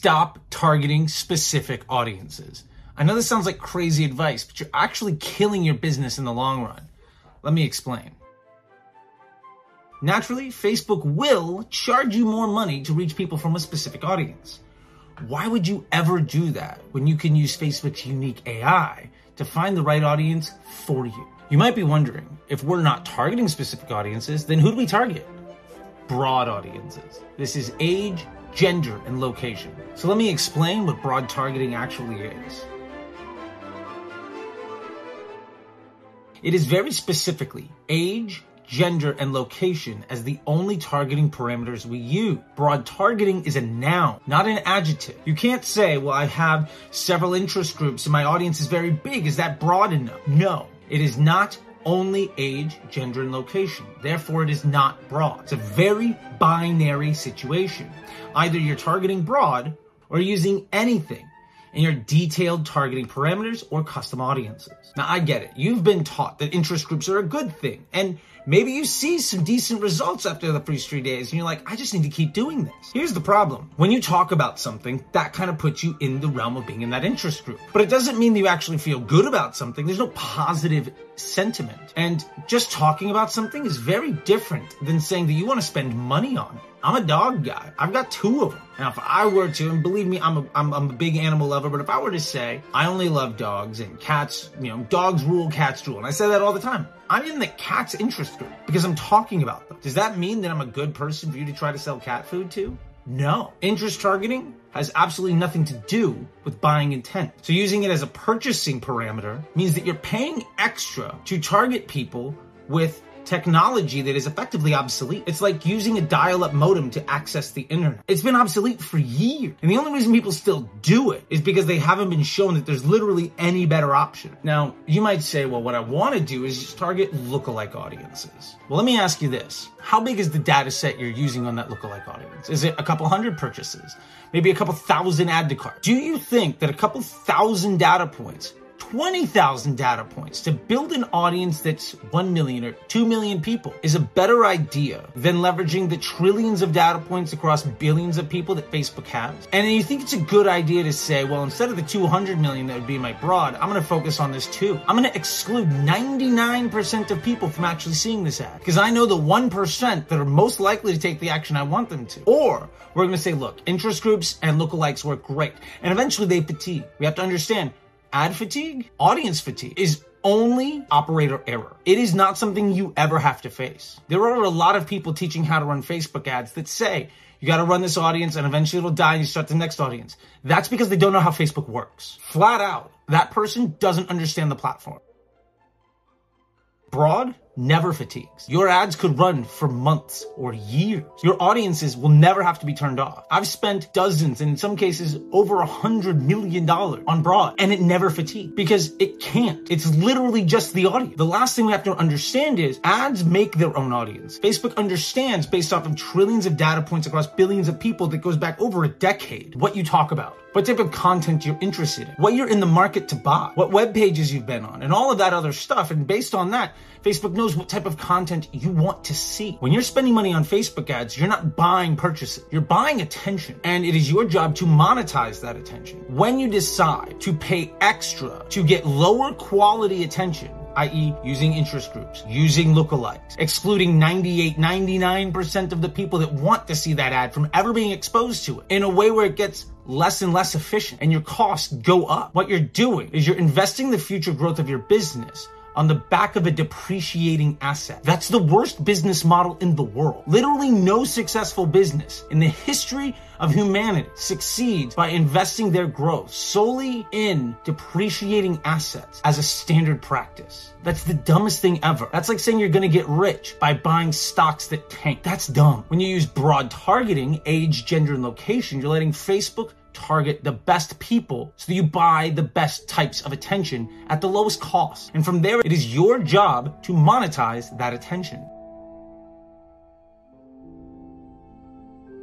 stop targeting specific audiences. I know this sounds like crazy advice, but you're actually killing your business in the long run. Let me explain. Naturally, Facebook will charge you more money to reach people from a specific audience. Why would you ever do that when you can use Facebook's unique AI to find the right audience for you? You might be wondering if we're not targeting specific audiences, then who do we target? Broad audiences. This is age, gender, and location. So let me explain what broad targeting actually is. It is very specifically age, gender, and location as the only targeting parameters we use. Broad targeting is a noun, not an adjective. You can't say, well, I have several interest groups and my audience is very big. Is that broad enough? No, it is not only age, gender, and location. Therefore, it is not broad. It's a very binary situation. Either you're targeting broad or using anything in your detailed targeting parameters or custom audiences. Now, I get it. You've been taught that interest groups are a good thing, and maybe you see some decent results after the first three days, and you're like, I just need to keep doing this. Here's the problem. When you talk about something, that kind of puts you in the realm of being in that interest group. But it doesn't mean that you actually feel good about something. There's no positive sentiment. And just talking about something is very different than saying that you want to spend money on it. I'm a dog guy. I've got two of them. Now, if I were to, and believe me, I'm a, I'm, I'm a big animal lover, but if I were to say, I only love dogs and cats, you know, dogs rule, cats rule, and I say that all the time, I'm in the cat's interest group because I'm talking about them. Does that mean that I'm a good person for you to try to sell cat food to? No. Interest targeting has absolutely nothing to do with buying intent. So using it as a purchasing parameter means that you're paying extra to target people with technology that is effectively obsolete. It's like using a dial-up modem to access the internet. It's been obsolete for years. And the only reason people still do it is because they haven't been shown that there's literally any better option. Now, you might say, well, what I want to do is just target lookalike audiences. Well, let me ask you this. How big is the data set you're using on that lookalike audience? Is it a couple hundred purchases? Maybe a couple thousand add to cart? Do you think that a couple thousand data points 20,000 data points to build an audience that's 1 million or 2 million people is a better idea than leveraging the trillions of data points across billions of people that Facebook has. And you think it's a good idea to say, well, instead of the 200 million that would be my broad, I'm going to focus on this too. I'm going to exclude 99% of people from actually seeing this ad because I know the 1% that are most likely to take the action I want them to. Or we're going to say, look, interest groups and lookalikes work great. And eventually they fatigue. We have to understand ad fatigue, audience fatigue is only operator error. It is not something you ever have to face. There are a lot of people teaching how to run Facebook ads that say you got to run this audience and eventually it'll die and you start the next audience. That's because they don't know how Facebook works. Flat out, that person doesn't understand the platform. Broad never fatigues. Your ads could run for months or years. Your audiences will never have to be turned off. I've spent dozens and in some cases over a hundred million dollars on broad and it never fatigues because it can't. It's literally just the audience. The last thing we have to understand is ads make their own audience. Facebook understands based off of trillions of data points across billions of people that goes back over a decade what you talk about what type of content you're interested in, what you're in the market to buy, what web pages you've been on, and all of that other stuff. And based on that, Facebook knows what type of content you want to see. When you're spending money on Facebook ads, you're not buying purchases, you're buying attention. And it is your job to monetize that attention. When you decide to pay extra to get lower quality attention, i.e., using interest groups, using lookalikes, excluding 98, 99% of the people that want to see that ad from ever being exposed to it in a way where it gets less and less efficient and your costs go up. What you're doing is you're investing the future growth of your business on the back of a depreciating asset. That's the worst business model in the world. Literally no successful business in the history of humanity succeeds by investing their growth solely in depreciating assets as a standard practice. That's the dumbest thing ever. That's like saying you're gonna get rich by buying stocks that tank. That's dumb. When you use broad targeting, age, gender, and location, you're letting Facebook target the best people so you buy the best types of attention at the lowest cost. And from there, it is your job to monetize that attention.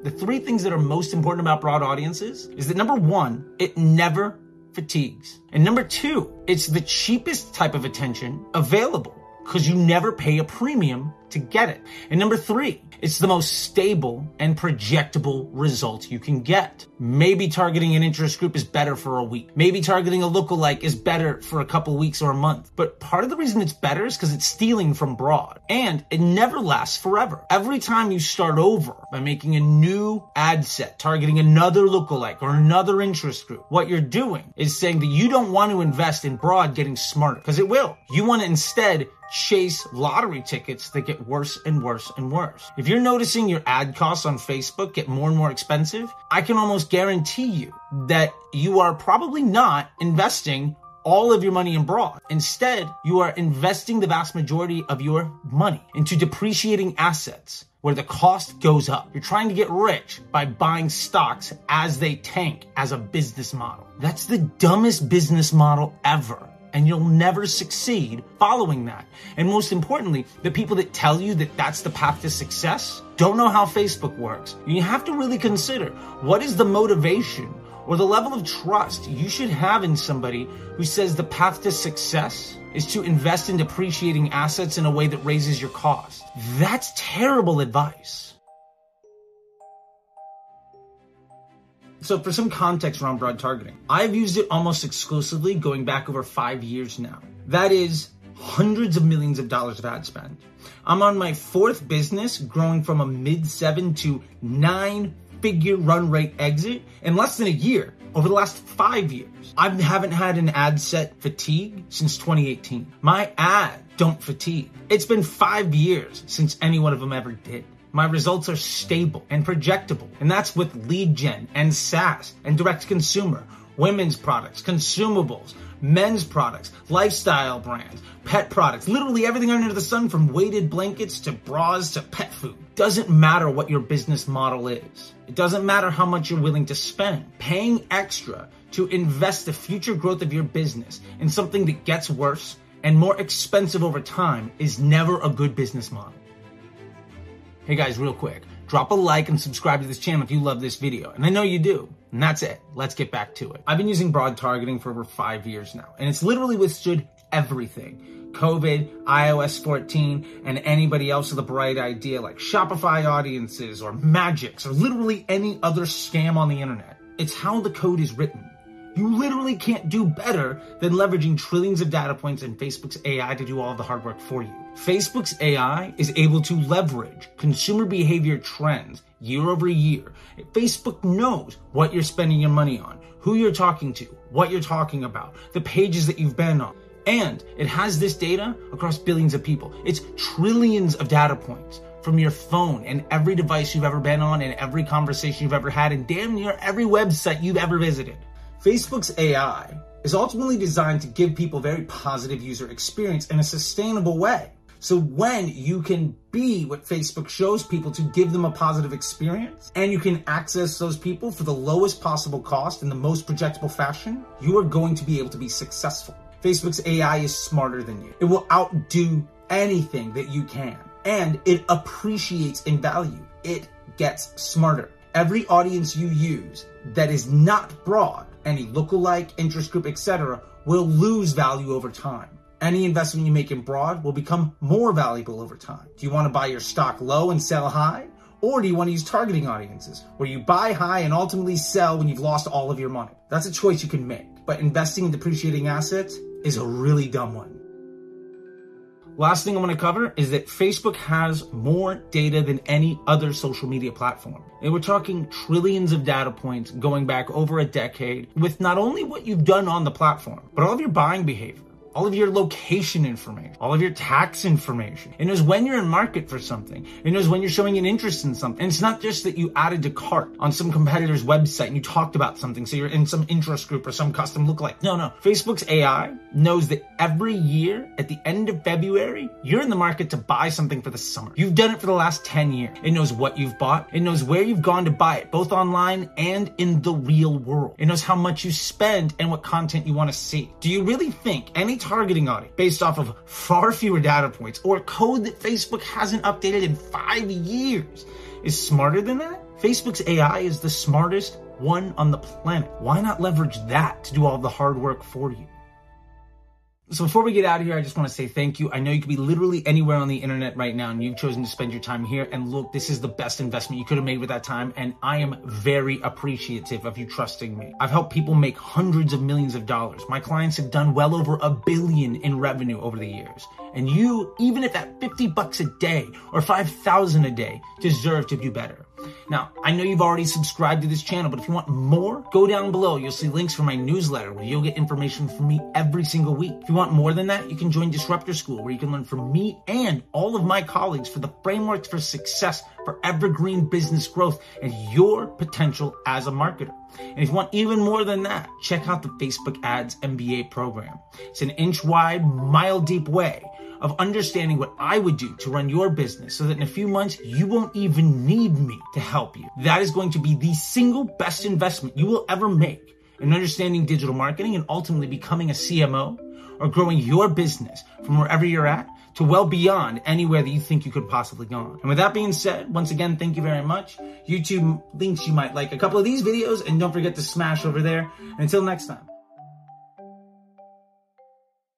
The three things that are most important about broad audiences is that number one, it never fatigues. And number two, it's the cheapest type of attention available because you never pay a premium to get it. And number three, it's the most stable and projectable result you can get. Maybe targeting an interest group is better for a week. Maybe targeting a lookalike is better for a couple weeks or a month. But part of the reason it's better is because it's stealing from broad. And it never lasts forever. Every time you start over by making a new ad set, targeting another lookalike or another interest group, what you're doing is saying that you don't want to invest in broad getting smarter because it will. You want to instead chase lottery tickets that get worse and worse and worse. If you're noticing your ad costs on Facebook get more and more expensive, I can almost guarantee you that you are probably not investing all of your money in broad. Instead, you are investing the vast majority of your money into depreciating assets where the cost goes up. You're trying to get rich by buying stocks as they tank as a business model. That's the dumbest business model ever and you'll never succeed following that. And most importantly, the people that tell you that that's the path to success don't know how Facebook works. You have to really consider what is the motivation or the level of trust you should have in somebody who says the path to success is to invest in depreciating assets in a way that raises your cost. That's terrible advice. So for some context around broad targeting, I've used it almost exclusively going back over five years now. That is hundreds of millions of dollars of ad spend. I'm on my fourth business growing from a mid seven to nine figure run rate exit in less than a year over the last five years. I haven't had an ad set fatigue since 2018. My ad don't fatigue. It's been five years since any one of them ever did. My results are stable and projectable. And that's with lead gen and SaaS and direct consumer, women's products, consumables, men's products, lifestyle brands, pet products, literally everything under the sun from weighted blankets to bras to pet food. Doesn't matter what your business model is. It doesn't matter how much you're willing to spend. Paying extra to invest the future growth of your business in something that gets worse and more expensive over time is never a good business model. Hey guys, real quick, drop a like and subscribe to this channel if you love this video. And I know you do. And that's it. Let's get back to it. I've been using broad targeting for over five years now, and it's literally withstood everything. COVID, iOS 14, and anybody else with a bright idea like Shopify audiences or Madgicx or literally any other scam on the internet. It's how the code is written. You literally can't do better than leveraging trillions of data points and Facebook's AI to do all the hard work for you. Facebook's AI is able to leverage consumer behavior trends year over year. Facebook knows what you're spending your money on, who you're talking to, what you're talking about, the pages that you've been on. And it has this data across billions of people. It's trillions of data points from your phone and every device you've ever been on and every conversation you've ever had and damn near every website you've ever visited. Facebook's AI is ultimately designed to give people very positive user experience in a sustainable way. So when you can be what Facebook shows people to give them a positive experience and you can access those people for the lowest possible cost in the most projectable fashion, you are going to be able to be successful. Facebook's AI is smarter than you. It will outdo anything that you can and it appreciates in value. It gets smarter. Every audience you use that is not broad any lookalike, interest group, etc., will lose value over time. Any investment you make in broad will become more valuable over time. Do you want to buy your stock low and sell high? Or do you want to use targeting audiences where you buy high and ultimately sell when you've lost all of your money? That's a choice you can make. But investing in depreciating assets is a really dumb one. Last thing I want to cover is that Facebook has more data than any other social media platform. And we're talking trillions of data points going back over a decade with not only what you've done on the platform, but all of your buying behavior all of your location information, all of your tax information. It knows when you're in market for something. It knows when you're showing an interest in something. And it's not just that you added to cart on some competitor's website and you talked about something. So you're in some interest group or some custom lookalike. No, no. Facebook's AI knows that every year at the end of February, you're in the market to buy something for the summer. You've done it for the last 10 years. It knows what you've bought. It knows where you've gone to buy it, both online and in the real world. It knows how much you spend and what content you want to see. Do you really think any targeting audience based off of far fewer data points or code that Facebook hasn't updated in five years is smarter than that? Facebook's AI is the smartest one on the planet. Why not leverage that to do all the hard work for you? So before we get out of here, I just want to say thank you. I know you could be literally anywhere on the internet right now and you've chosen to spend your time here. And look, this is the best investment you could have made with that time. And I am very appreciative of you trusting me. I've helped people make hundreds of millions of dollars. My clients have done well over a billion in revenue over the years. And you, even if at 50 bucks a day or 5,000 a day, deserve to do better. Now, I know you've already subscribed to this channel, but if you want more, go down below. You'll see links for my newsletter where you'll get information from me every single week. If you want more than that, you can join Disrupter School where you can learn from me and all of my colleagues for the frameworks for success for evergreen business growth and your potential as a marketer. And if you want even more than that, check out the Facebook Ads MBA program. It's an inch wide, mile deep way of understanding what I would do to run your business so that in a few months you won't even need me to help you. That is going to be the single best investment you will ever make in understanding digital marketing and ultimately becoming a CMO or growing your business from wherever you're at to well beyond anywhere that you think you could possibly go. And with that being said, once again, thank you very much. YouTube links you might like a couple of these videos and don't forget to smash over there. And until next time.